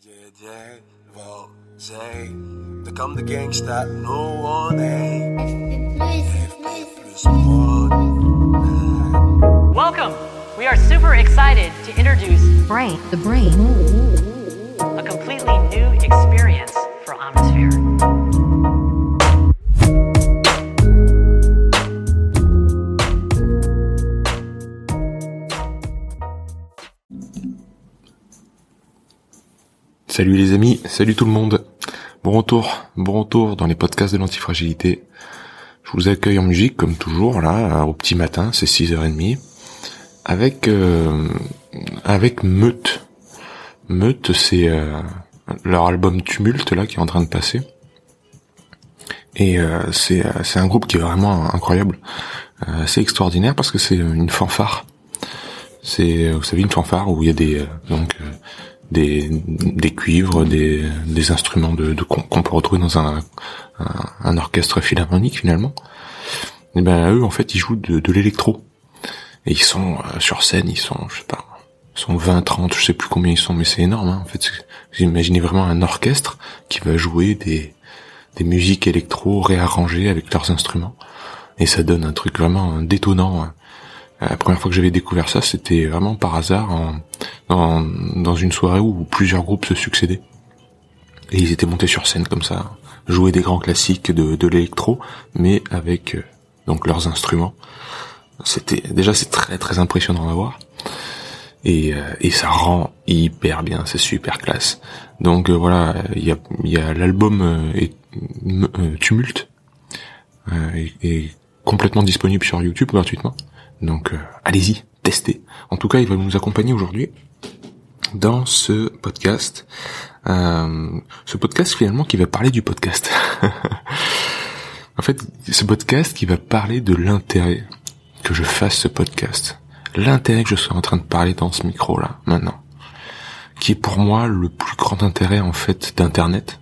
J.J. Volzé, de comme de gangsta, no one ain't. Welcome. We are super excited to introduce Brain, the brain, a completely new experience Salut les amis, salut tout le monde. Bon retour, bon retour dans les podcasts de l'antifragilité. Je vous accueille en musique comme toujours là au petit matin, c'est 6h30 avec euh, avec Meute. Meute c'est euh, leur album Tumulte là qui est en train de passer. Et euh, c'est c'est un groupe qui est vraiment incroyable, assez extraordinaire parce que c'est une fanfare. C'est vous savez une fanfare où il y a des donc des, des cuivres, des, des instruments de, de qu'on peut retrouver dans un, un, orchestre philharmonique finalement. Et ben eux en fait ils jouent de, de l'électro. Et ils sont euh, sur scène, ils sont je sais pas, ils sont 20, 30, je sais plus combien ils sont, mais c'est énorme. Hein. En fait, vous imaginez vraiment un orchestre qui va jouer des des musiques électro réarrangées avec leurs instruments. Et ça donne un truc vraiment détonnant. hein. La première fois que j'avais découvert ça, c'était vraiment par hasard en, dans, dans une soirée où plusieurs groupes se succédaient. Et ils étaient montés sur scène comme ça, jouer des grands classiques de, de l'électro, mais avec euh, donc leurs instruments. C'était déjà c'est très très impressionnant à voir. Et, euh, et ça rend hyper bien, c'est super classe. Donc euh, voilà, il y a, y a l'album euh, euh, Tumulte euh, est, est complètement disponible sur YouTube gratuitement. Donc allez-y, testez. En tout cas, il va nous accompagner aujourd'hui dans ce podcast. Euh, ce podcast finalement qui va parler du podcast. en fait, ce podcast qui va parler de l'intérêt que je fasse ce podcast. L'intérêt que je sois en train de parler dans ce micro là, maintenant. Qui est pour moi le plus grand intérêt en fait d'internet.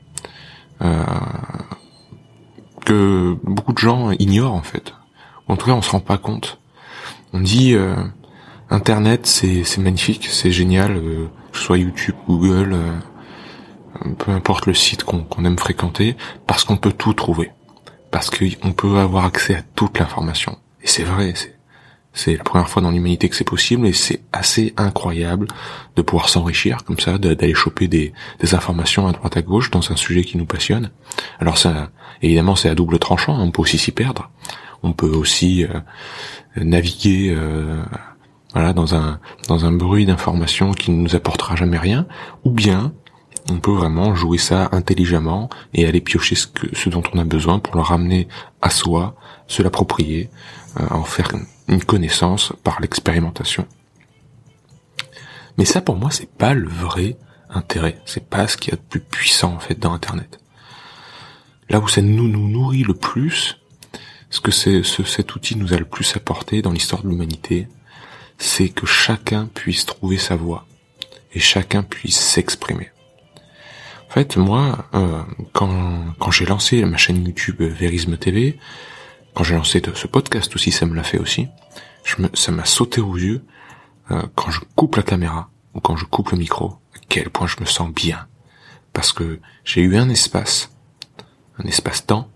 Euh, que beaucoup de gens ignorent en fait. En tout cas, on se rend pas compte. On dit euh, Internet, c'est magnifique, c'est génial, euh, que ce soit YouTube, Google, euh, peu importe le site qu'on aime fréquenter, parce qu'on peut tout trouver, parce qu'on peut avoir accès à toute l'information. Et c'est vrai, c'est la première fois dans l'humanité que c'est possible, et c'est assez incroyable de pouvoir s'enrichir comme ça, d'aller choper des, des informations à droite à gauche dans un sujet qui nous passionne. Alors ça, évidemment, c'est à double tranchant, hein, on peut aussi s'y perdre, on peut aussi euh, naviguer euh, voilà dans un dans un bruit d'informations qui ne nous apportera jamais rien ou bien on peut vraiment jouer ça intelligemment et aller piocher ce, que, ce dont on a besoin pour le ramener à soi, se l'approprier, euh, en faire une connaissance par l'expérimentation. Mais ça pour moi c'est pas le vrai intérêt, c'est pas ce qu'il y a de plus puissant en fait dans internet. Là où ça nous nous nourrit le plus, ce que c'est, ce, cet outil nous a le plus apporté dans l'histoire de l'humanité, c'est que chacun puisse trouver sa voie et chacun puisse s'exprimer. En fait, moi, euh, quand, quand j'ai lancé ma chaîne YouTube Verisme TV, quand j'ai lancé ce podcast aussi, ça me l'a fait aussi, ça m'a sauté aux yeux euh, quand je coupe la caméra ou quand je coupe le micro, à quel point je me sens bien. Parce que j'ai eu un espace, un espace-temps,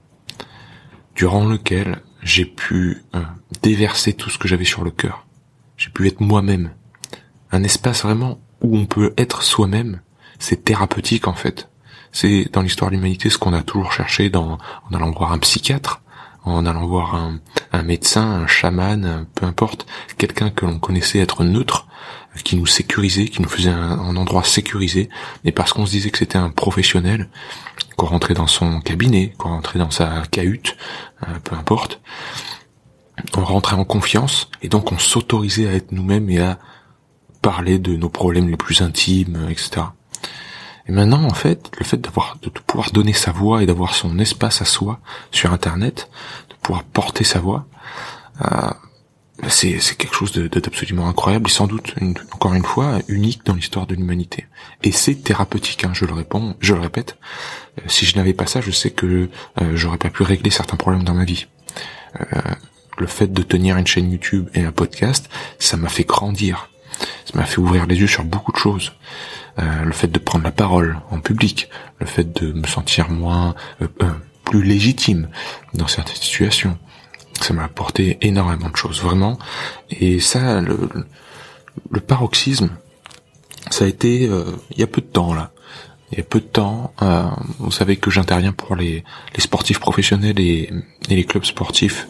durant lequel j'ai pu euh, déverser tout ce que j'avais sur le cœur. J'ai pu être moi-même. Un espace vraiment où on peut être soi-même. C'est thérapeutique en fait. C'est dans l'histoire de l'humanité ce qu'on a toujours cherché dans, en allant voir un psychiatre, en allant voir un, médecin, un chaman, peu importe, quelqu'un que l'on connaissait être neutre, qui nous sécurisait, qui nous faisait un, un endroit sécurisé, et parce qu'on se disait que c'était un professionnel, qu'on rentrait dans son cabinet, qu'on rentrait dans sa cahute, euh, peu importe, on rentrait en confiance, et donc on s'autorisait à être nous-mêmes et à parler de nos problèmes les plus intimes, euh, etc. Et maintenant, en fait, le fait d'avoir, de pouvoir donner sa voix et d'avoir son espace à soi sur Internet, de pouvoir porter sa voix, euh, c'est, c'est quelque chose d'absolument incroyable et sans doute, encore une fois, unique dans l'histoire de l'humanité. Et c'est thérapeutique, hein, je le réponds, je le répète. Euh, si je n'avais pas ça, je sais que euh, j'aurais pas pu régler certains problèmes dans ma vie. Le fait de tenir une chaîne YouTube et un podcast, ça m'a fait grandir. Ça m'a fait ouvrir les yeux sur beaucoup de choses. euh, le fait de prendre la parole en public, le fait de me sentir moins euh, euh, plus légitime dans certaines situations. Ça m'a apporté énormément de choses, vraiment. Et ça, le, paroxysme, ça a été il y a peu de temps là. Il y a peu de temps, vous savez que j'interviens pour les, les sportifs professionnels et, et les clubs sportifs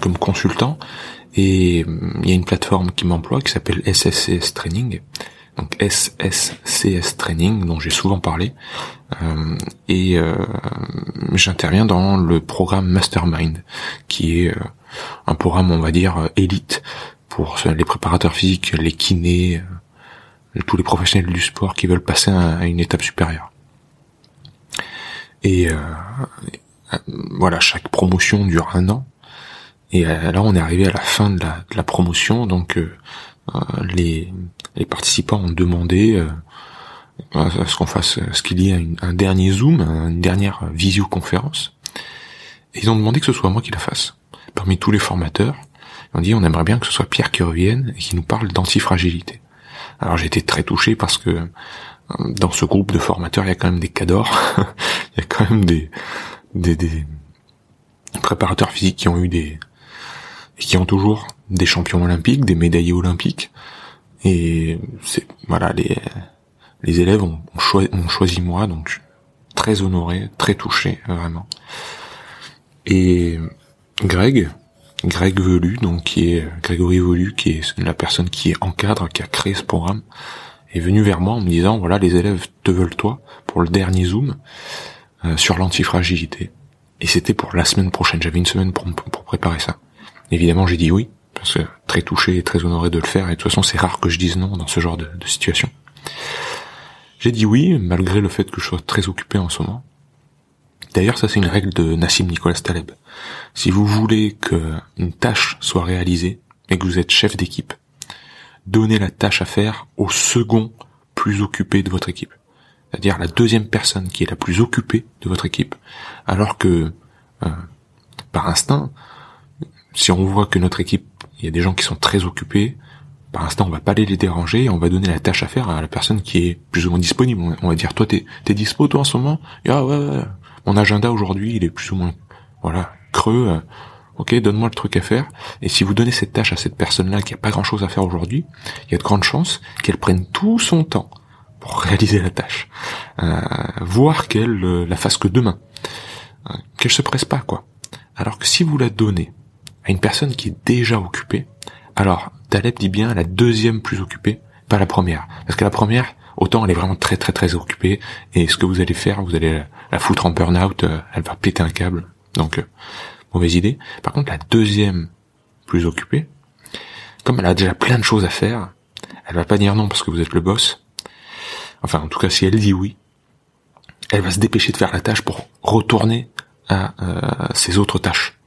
comme consultant. Et il y a une plateforme qui m'emploie qui s'appelle SSCS Training donc SSCS Training, dont j'ai souvent parlé, euh, et euh, j'interviens dans le programme Mastermind, qui est euh, un programme, on va dire, élite pour les préparateurs physiques, les kinés, tous les professionnels du sport qui veulent passer à, une étape supérieure. Et voilà, chaque promotion dure un an. Et là, on est arrivé à la fin de la, de la promotion, donc les les participants ont demandé euh, à ce qu'on fasse, ce qu'il y ait un dernier zoom, une dernière visioconférence. Et ils ont demandé que ce soit moi qui la fasse. Parmi tous les formateurs, ils ont dit on aimerait bien que ce soit Pierre qui revienne et qui nous parle d'antifragilité. Alors j'ai été très touché parce que euh, dans ce groupe de formateurs, il y a quand même des cadors, il y a quand même des, des, des préparateurs physiquiques qui ont eu des qui ont toujours des champions olympiques, des médaillés olympiques, et c'est voilà les les élèves ont, choisi, ont choisi moi, donc très honoré, très touché vraiment. Et Greg, Greg Velu, donc qui est Grégory Velu, qui est la personne qui est encadre, qui a créé ce programme, est venu vers moi en me disant voilà les élèves te veulent toi pour le dernier zoom euh, sur l'antifragilité. Et c'était pour la semaine prochaine. J'avais une semaine pour, pour préparer ça. Évidemment, j'ai dit oui parce que très touché et très honoré de le faire, et de toute façon c'est rare que je dise non dans ce genre de, situation. J'ai dit oui, malgré le fait que je sois très occupé en ce moment. D'ailleurs, ça c'est une règle de Nassim Nicolas Taleb. Si vous voulez que une tâche soit réalisée et que vous êtes chef d'équipe, donnez la tâche à faire au second plus occupé de votre équipe. C'est-à-dire la deuxième personne qui est la plus occupée de votre équipe, alors que, euh, par instinct, si on voit que notre équipe il y a des gens qui sont très occupés. Par l'instant, on va pas aller les déranger, on va donner la tâche à faire à la personne qui est plus ou moins disponible. On va dire, toi, t'es, t'es dispo, toi, en ce moment? ah ouais, ouais, mon agenda aujourd'hui, il est plus ou moins, voilà, creux. Euh, ok, donne-moi le truc à faire. Et si vous donnez cette tâche à cette personne-là qui a pas grand-chose à faire aujourd'hui, il y a de grandes chances qu'elle prenne tout son temps pour réaliser la tâche, euh, voire qu'elle euh, la fasse que demain, euh, qu'elle se presse pas, quoi. Alors que si vous la donnez une personne qui est déjà occupée, alors Taleb dit bien la deuxième plus occupée, pas la première. Parce que la première, autant elle est vraiment très très très occupée, et ce que vous allez faire, vous allez la foutre en burn-out, euh, elle va péter un câble. Donc, euh, mauvaise idée. Par contre, la deuxième plus occupée, comme elle a déjà plein de choses à faire, elle va pas dire non parce que vous êtes le boss. Enfin, en tout cas, si elle dit oui, elle va se dépêcher de faire la tâche pour retourner à euh, ses autres tâches.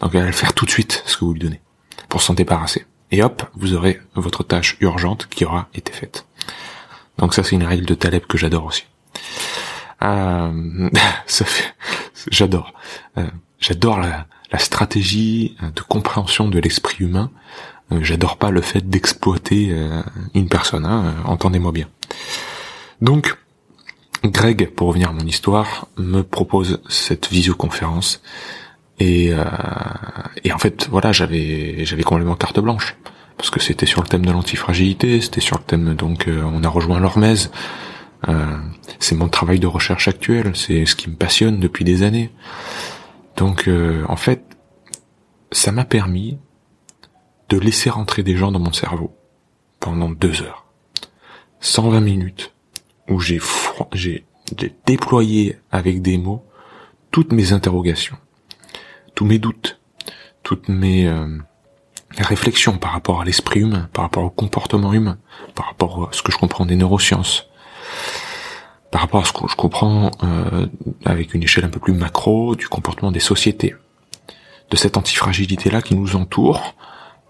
Donc elle va le faire tout de suite, ce que vous lui donnez, pour s'en débarrasser. Et hop, vous aurez votre tâche urgente qui aura été faite. Donc ça, c'est une règle de Taleb que j'adore aussi. Euh, ça fait, j'adore. Euh, j'adore la, stratégie de compréhension de l'esprit humain. Euh, j'adore pas le fait d'exploiter une personne. Hein, entendez-moi bien. Donc, Greg, pour revenir à mon histoire, me propose cette visioconférence et, euh, et en fait, voilà, j'avais j'avais complètement carte blanche parce que c'était sur le thème de l'antifragilité, c'était sur le thème donc euh, on a rejoint l'Hormez. Euh, c'est mon travail de recherche actuel, c'est ce qui me passionne depuis des années. Donc euh, en fait, ça m'a permis de laisser rentrer des gens dans mon cerveau pendant deux heures, 120 minutes, où j'ai j'ai déployé avec des mots toutes mes interrogations tous mes doutes, toutes mes euh, réflexions par rapport à l'esprit humain, par rapport au comportement humain, par rapport à ce que je comprends des neurosciences, par rapport à ce que je comprends euh, avec une échelle un peu plus macro du comportement des sociétés, de cette antifragilité-là qui nous entoure,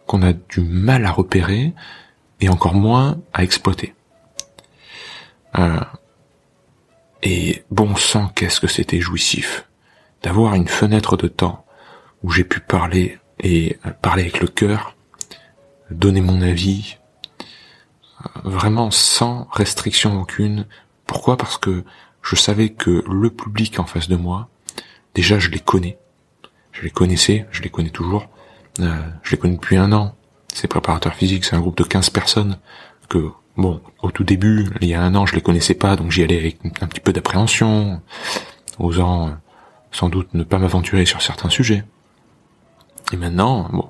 qu'on a du mal à repérer et encore moins à exploiter. Euh, et bon sang, qu'est-ce que c'était jouissif d'avoir une fenêtre de temps où j'ai pu parler et parler avec le cœur, donner mon avis, vraiment sans restriction aucune. Pourquoi? Parce que je savais que le public en face de moi, déjà je les connais. Je les connaissais, je les connais toujours. Euh, je les connais depuis un an. Ces préparateurs physiques, c'est un groupe de 15 personnes que, bon, au tout début, il y a un an, je les connaissais pas, donc j'y allais avec un petit peu d'appréhension, osant euh, sans doute ne pas m'aventurer sur certains sujets. Et maintenant, bon,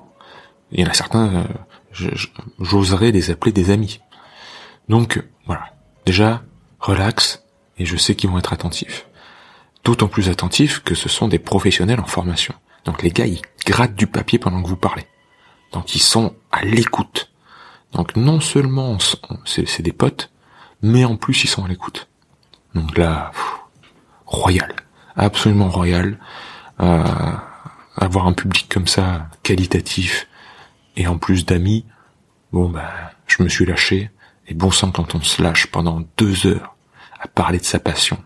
il y en a certains, euh, j'oserais les appeler des amis. Donc, voilà. Déjà, relax, et je sais qu'ils vont être attentifs. D'autant plus attentifs que ce sont des professionnels en formation. Donc les gars, ils grattent du papier pendant que vous parlez. Donc ils sont à l'écoute. Donc non seulement c'est des potes, mais en plus ils sont à l'écoute. Donc là, royal, absolument royal. Euh, avoir un public comme ça, qualitatif, et en plus d'amis, bon ben, je me suis lâché. Et bon sang quand on se lâche pendant deux heures à parler de sa passion,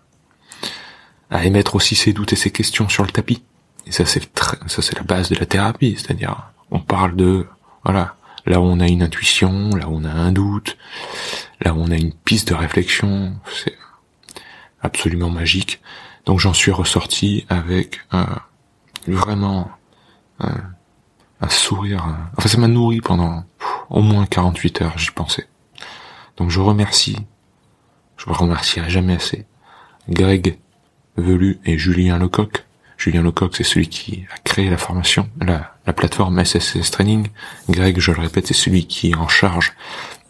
à émettre aussi ses doutes et ses questions sur le tapis. Et ça c'est ça c'est la base de la thérapie, c'est-à-dire on parle de voilà là où on a une intuition, là où on a un doute, là où on a une piste de réflexion, c'est absolument magique. Donc j'en suis ressorti avec un, vraiment un, un sourire. Enfin ça m'a nourri pendant au moins 48 heures, j'y pensais. Donc je remercie, je me remercierai jamais assez, Greg Velu et Julien Lecoq Julien Lecoq, c'est celui qui a créé la formation, la, la plateforme SSS Training. Greg, je le répète, c'est celui qui est en charge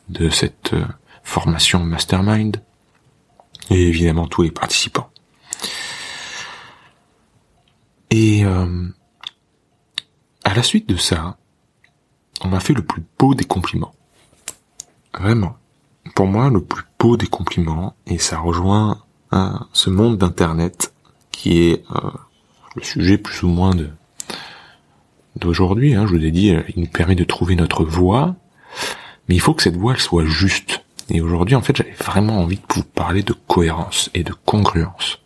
de cette euh, formation Mastermind. Et évidemment tous les participants. Et euh, à la suite de ça, on m'a fait le plus beau des compliments. Vraiment. Pour moi, le plus beau des compliments, et ça rejoint hein, ce monde d'Internet qui est euh, le sujet plus ou moins de d'aujourd'hui. Hein, je vous ai dit, il nous permet de trouver notre voie, mais il faut que cette voie elle soit juste. Et aujourd'hui, en fait, j'avais vraiment envie de vous parler de cohérence et de congruence.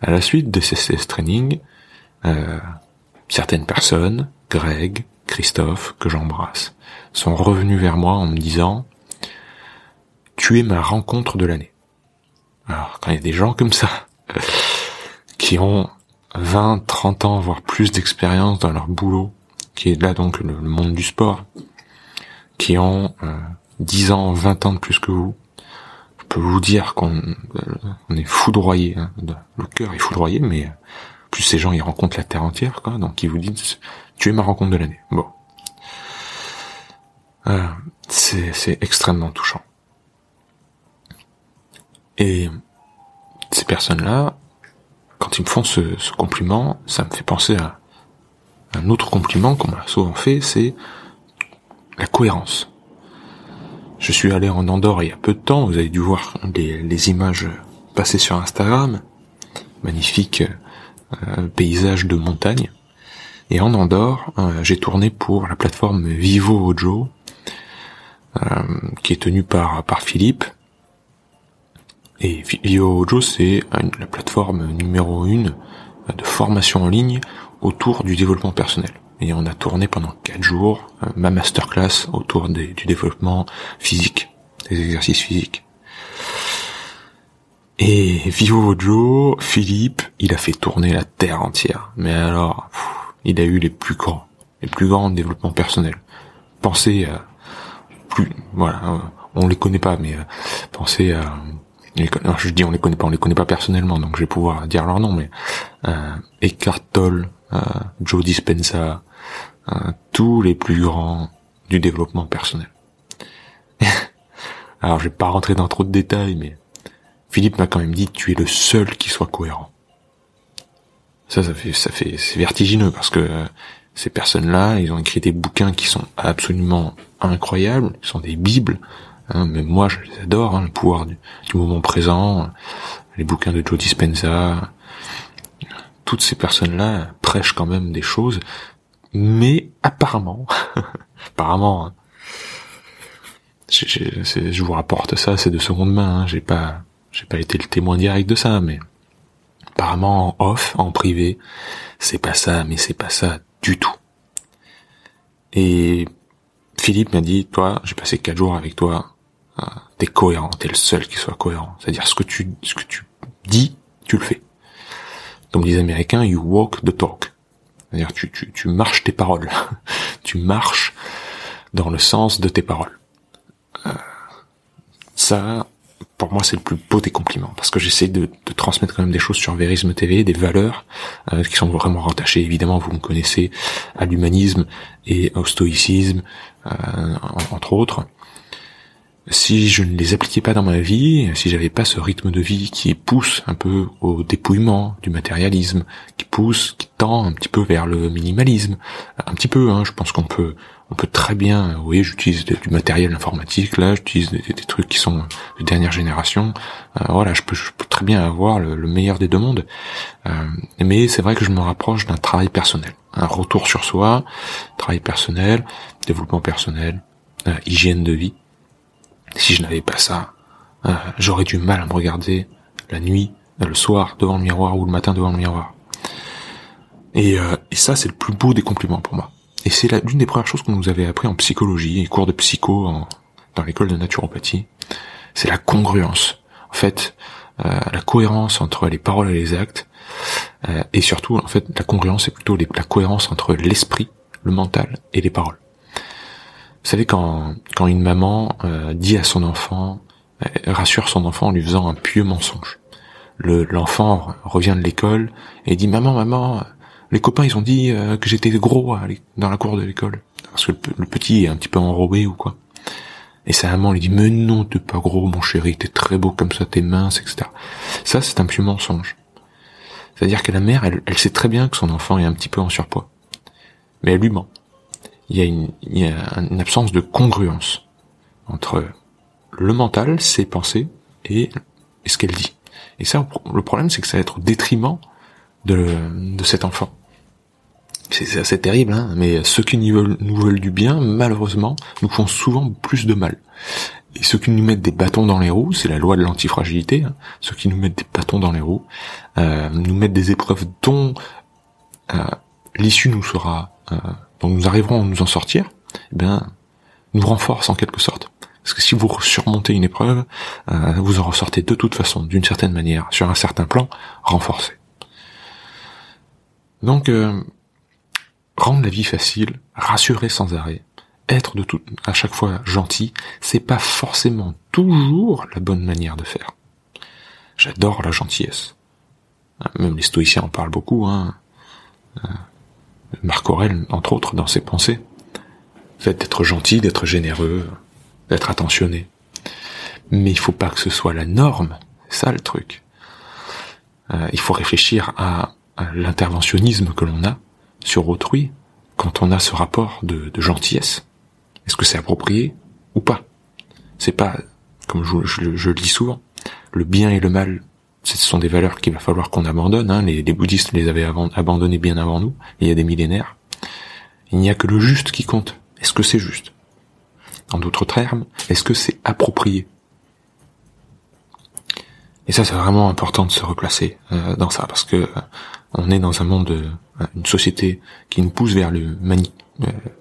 À la suite de ces training, euh, certaines personnes, Greg, Christophe, que j'embrasse, sont revenus vers moi en me disant tu es ma rencontre de l'année. Alors, quand il y a des gens comme ça, qui ont 20, 30 ans, voire plus d'expérience dans leur boulot, qui est là donc le, monde du sport, qui ont euh, 10 ans, 20 ans de plus que vous, je peux vous dire qu'on euh, est foudroyé, hein, le cœur est foudroyé, mais plus ces gens ils rencontrent la terre entière, quoi, donc ils vous disent tu es ma rencontre de l'année. Bon, euh, c'est extrêmement touchant. Et ces personnes-là, quand ils me font ce, compliment, ça me fait penser à un autre compliment qu'on m'a souvent fait, c'est la cohérence. Je suis allé en Andorre il y a peu de temps, vous avez dû voir les, images passées sur Instagram, magnifique euh, paysage de montagne. Et en Andorre, euh, j'ai tourné pour la plateforme Vivo Ojo, euh, qui est tenue par, par Philippe, et Ojo, c'est la plateforme numéro une de formation en ligne autour du développement personnel. Et on a tourné pendant quatre jours euh, ma masterclass autour du développement physique, des exercices physiques. Et Vivo Ojo, Philippe, il a fait tourner la terre entière. Mais alors, il a eu les plus grands, les plus grands développements personnels. Pensez à plus, voilà, on les connaît pas, mais euh, pensez à je dis on les connaît pas, on les connaît pas personnellement, donc je vais pouvoir dire leur nom, mais euh, Eckhart Tolle, euh, Joe Dispenza, euh, tous les plus grands du développement personnel. Alors je vais pas rentrer dans trop de détails, mais Philippe m'a quand même dit tu es le seul qui soit cohérent. Ça, ça fait, ça fait, c'est vertigineux parce que euh, ces personnes-là, ils ont écrit des bouquins qui sont absolument incroyables, qui sont des bibles, Hein, mais moi, je les adore, hein, le pouvoir du, moment présent, les bouquins de Joe Dispenza, toutes ces personnes-là prêchent quand même des choses, mais apparemment, apparemment, hein, je, je, vous rapporte ça, c'est de seconde main, hein, j'ai pas, j'ai pas été le témoin direct de ça, mais apparemment en off, en privé, c'est pas ça, mais c'est pas ça du tout. Et Philippe m'a dit, toi, j'ai passé quatre jours avec toi, t'es cohérent, t'es le seul qui soit cohérent. C'est-à-dire ce que tu ce que tu dis, tu le fais. Comme les Américains, you walk the talk. C'est-à-dire tu, tu, tu marches tes paroles. tu marches dans le sens de tes paroles. Euh, ça, pour moi, c'est le plus beau des compliments, parce que j'essaie de, transmettre quand même des choses sur Vérisme TV, des valeurs euh, qui sont vraiment rattachées, évidemment, vous me connaissez, à l'humanisme et au stoïcisme, euh, entre autres si je ne les appliquais pas dans ma vie, si j'avais pas ce rythme de vie qui pousse un peu au dépouillement du matérialisme, qui pousse, qui tend un petit peu vers le minimalisme, un petit peu, hein, je pense qu'on peut, on peut très bien, oui, j'utilise du matériel informatique, là, j'utilise des, trucs qui sont de dernière génération, euh, voilà, je peux, je peux, très bien avoir le, meilleur des deux mondes, euh, mais c'est vrai que je me rapproche d'un travail personnel, un retour sur soi, travail personnel, développement personnel, euh, hygiène de vie, si je n'avais pas ça, euh, j'aurais du mal à me regarder la nuit, le soir devant le miroir ou le matin devant le miroir. Et, euh, ça, c'est le plus beau des compliments pour moi. Et c'est l'une des premières choses qu'on nous avait appris en psychologie et cours de psycho dans l'école de naturopathie. C'est la congruence. En fait, euh, la cohérence entre les paroles et les actes. et surtout, en fait, la congruence, c'est plutôt la cohérence entre l'esprit, le mental et les paroles. Vous savez quand quand une maman euh, dit à son enfant, euh, rassure son enfant en lui faisant un pieux mensonge. Le l'enfant revient de l'école et dit maman maman les copains ils ont dit euh, que j'étais gros dans la cour de l'école parce que le, petit est un petit peu enrobé ou quoi. Et sa maman lui dit mais non t'es pas gros mon chéri t'es très beau comme ça t'es mince etc. Ça c'est un pieux mensonge. C'est-à-dire que la mère elle sait très bien que son enfant est un petit peu en surpoids, mais elle lui ment il y a une, il y a une absence de congruence entre le mental, ses pensées et, ce qu'elle dit. Et ça, le problème, c'est que ça va être au détriment de, de cet enfant. C'est assez terrible, hein, mais ceux qui nous veulent, nous veulent du bien, malheureusement, nous font souvent plus de mal. Et ceux qui nous mettent des bâtons dans les roues, c'est la loi de l'antifragilité, hein, ceux qui nous mettent des bâtons dans les roues, euh, nous mettent des épreuves dont euh, l'issue nous sera euh, dont nous arriverons à nous en sortir, eh bien, nous renforce en quelque sorte. Parce que si vous surmontez une épreuve, euh, vous en ressortez de toute façon, d'une certaine manière, sur un certain plan, renforcé. Donc, euh, rendre la vie facile, rassurer sans arrêt, être de tout, à chaque fois gentil, c'est pas forcément toujours la bonne manière de faire. J'adore la gentillesse. Même les stoïciens en parlent beaucoup, hein. Marc Aurel, entre autres, dans ses pensées. fait d'être gentil, d'être généreux, d'être attentionné. Mais il faut pas que ce soit la norme. Ça le truc. Euh, il faut réfléchir à, l'interventionnisme que l'on a sur autrui quand on a ce rapport de, gentillesse. Est-ce que c'est approprié ou pas? C'est pas, comme je, dis souvent, le bien et le mal ce sont des valeurs qu'il va falloir qu'on abandonne. Hein. Les, bouddhistes les avaient abandonnées bien avant nous, il y a des millénaires. Il n'y a que le juste qui compte. Est-ce que c'est juste? En d'autres termes, est-ce que c'est approprié? Et ça, c'est vraiment important de se replacer euh, dans ça, parce que euh, on est dans un monde, euh, une société qui nous pousse vers le mani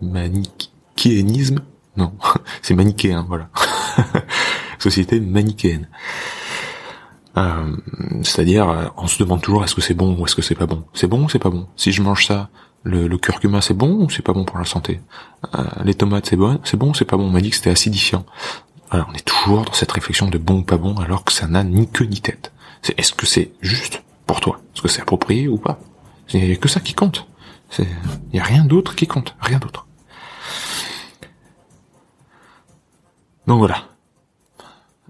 manichéisme. Non, c'est manichéen, voilà. société manichéenne. Euh, c'est-à-dire, euh, on se demande toujours est-ce que c'est bon ou est-ce que c'est pas bon? C'est bon ou c'est pas bon? Si je mange ça, le, curcuma c'est bon ou c'est pas bon pour la santé? Euh, Les tomates c'est bon, c'est bon ou c'est pas bon? On m'a dit que c'était acidifiant. Alors on est toujours dans cette réflexion de bon ou pas bon alors que ça n'a ni queue ni tête. C'est est-ce que c'est juste pour toi? Est-ce que c'est approprié ou pas? Il n'y a que ça qui compte. Il n'y a rien d'autre qui compte, rien d'autre. Donc voilà.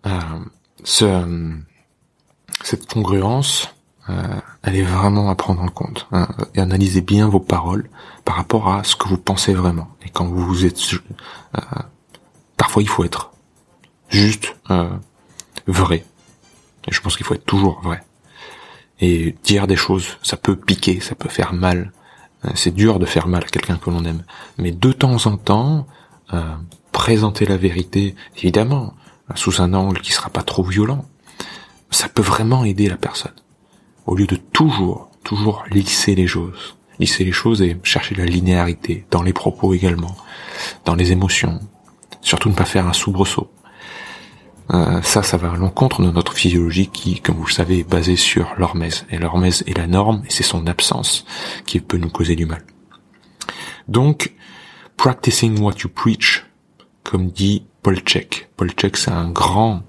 Euh, ce, cette congruence, euh, elle est vraiment à prendre en compte. Hein, et analysez bien vos paroles par rapport à ce que vous pensez vraiment. Et quand vous êtes... Euh, parfois il faut être juste euh, vrai. Et je pense qu'il faut être toujours vrai. Et dire des choses, ça peut piquer, ça peut faire mal. C'est dur de faire mal à quelqu'un que l'on aime. Mais de temps en temps, présenter la vérité, évidemment, sous un angle qui sera pas trop violent, ça peut vraiment aider la personne. Au lieu de toujours, toujours lisser les choses. Lisser les choses et chercher la linéarité dans les propos également, dans les émotions. Surtout ne pas faire un soubresaut. Euh, ça, ça va à l'encontre de notre physiologie qui, comme vous le savez, est basée sur l'hormèse. Et l'hormèse est la norme, et c'est son absence qui peut nous causer du mal. Donc, practicing what you preach, comme dit Paul Check. Paul Check, c'est un grand,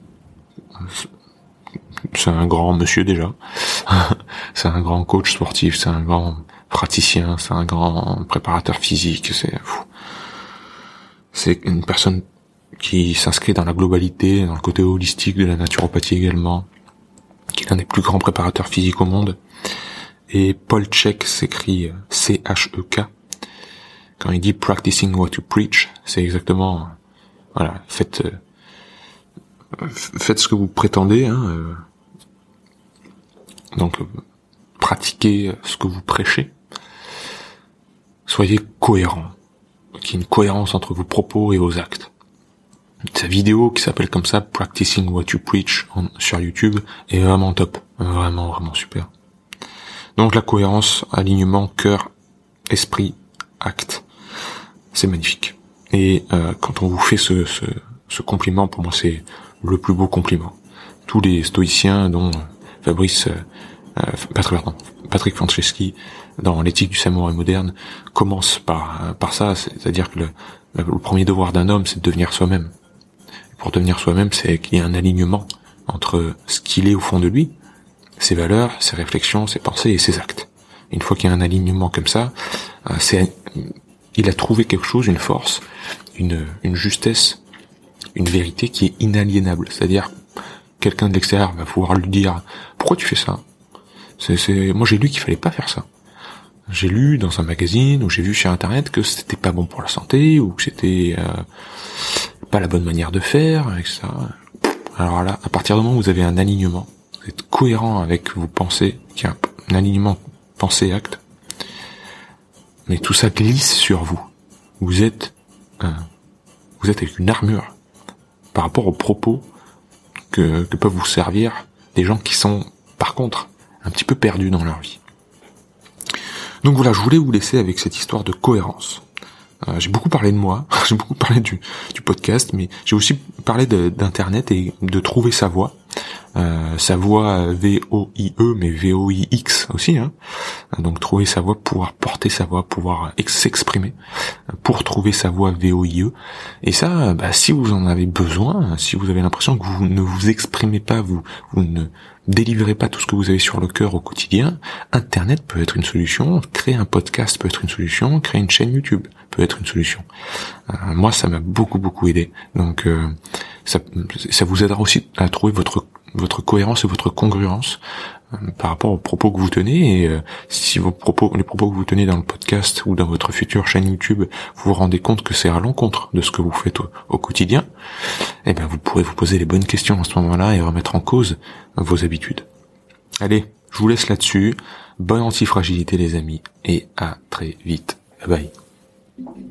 c'est un grand monsieur déjà. c'est un grand coach sportif, c'est un grand praticien, c'est un grand préparateur physique, c'est. C'est une personne qui s'inscrit dans la globalité, dans le côté holistique de la naturopathie également, qui est l'un des plus grands préparateurs physiques au monde. Et Paul Check s'écrit C-H-E-K. Quand il dit practicing what you preach, c'est exactement, voilà, faites, euh, faites ce que vous prétendez, hein, euh. Donc, pratiquez ce que vous prêchez. Soyez cohérent. Qu'il y ait une cohérence entre vos propos et vos actes sa vidéo qui s'appelle comme ça Practicing What You Preach sur YouTube est vraiment top, vraiment vraiment super. Donc la cohérence, alignement, cœur, esprit, acte, c'est magnifique. Et euh, quand on vous fait ce, ce, ce compliment, pour moi c'est le plus beau compliment. Tous les stoïciens, dont Fabrice, euh, euh Patrick, Patrick Franceschi, dans l'éthique du samouraï moderne, commencent par par ça, c'est-à-dire que le, le premier devoir d'un homme, c'est de devenir soi-même pour devenir soi-même, c'est qu'il y ait un alignement entre ce qu'il est au fond de lui, ses valeurs, ses réflexions, ses pensées et ses actes. Une fois qu'il y a un alignement comme ça, euh, c'est, il a trouvé quelque chose, une force, une, une justesse, une vérité qui est inaliénable. C'est-à-dire, quelqu'un de l'extérieur va pouvoir lui dire, pourquoi tu fais ça? C'est, moi j'ai lu qu'il fallait pas faire ça. J'ai lu dans un magazine ou j'ai vu sur internet que c'était pas bon pour la santé ou que c'était euh, pas la bonne manière de faire, ça. Alors là, à partir du moment où vous avez un alignement, vous êtes cohérent avec vos pensées, qui a un alignement pensée-acte, mais tout ça glisse sur vous. Vous êtes, vous êtes avec une armure par rapport aux propos que, que peuvent vous servir des gens qui sont, par contre, un petit peu perdus dans leur vie. Donc voilà, je voulais vous laisser avec cette histoire de cohérence. Euh, j'ai beaucoup parlé de moi, j'ai beaucoup parlé du, du podcast, mais j'ai aussi parlé d'internet et de trouver sa voix. Euh, sa voix V-O-I-E, mais V-O-I-X aussi. Hein. Donc trouver sa voix, pouvoir porter sa voix, pouvoir s'exprimer pour trouver sa voix V-O-I-E. Et ça, bah, si vous en avez besoin, si vous avez l'impression que vous ne vous exprimez pas, vous, vous ne délivrez pas tout ce que vous avez sur le cœur au quotidien, Internet peut être une solution, créer un podcast peut être une solution, créer une chaîne YouTube peut être une solution. Euh, moi, ça m'a beaucoup beaucoup aidé. Donc, euh, ça, ça vous aidera aussi à trouver votre votre cohérence et votre congruence euh, par rapport aux propos que vous tenez. Et si vos propos les propos que vous tenez dans le podcast ou dans votre future chaîne YouTube vous vous rendez compte que c'est à l'encontre de ce que vous faites au, quotidien eh bien vous pourrez vous poser les bonnes questions à ce moment-là et remettre en cause vos habitudes. Allez je vous laisse là-dessus. Bonne antifragilité les amis et à très vite. Bye bye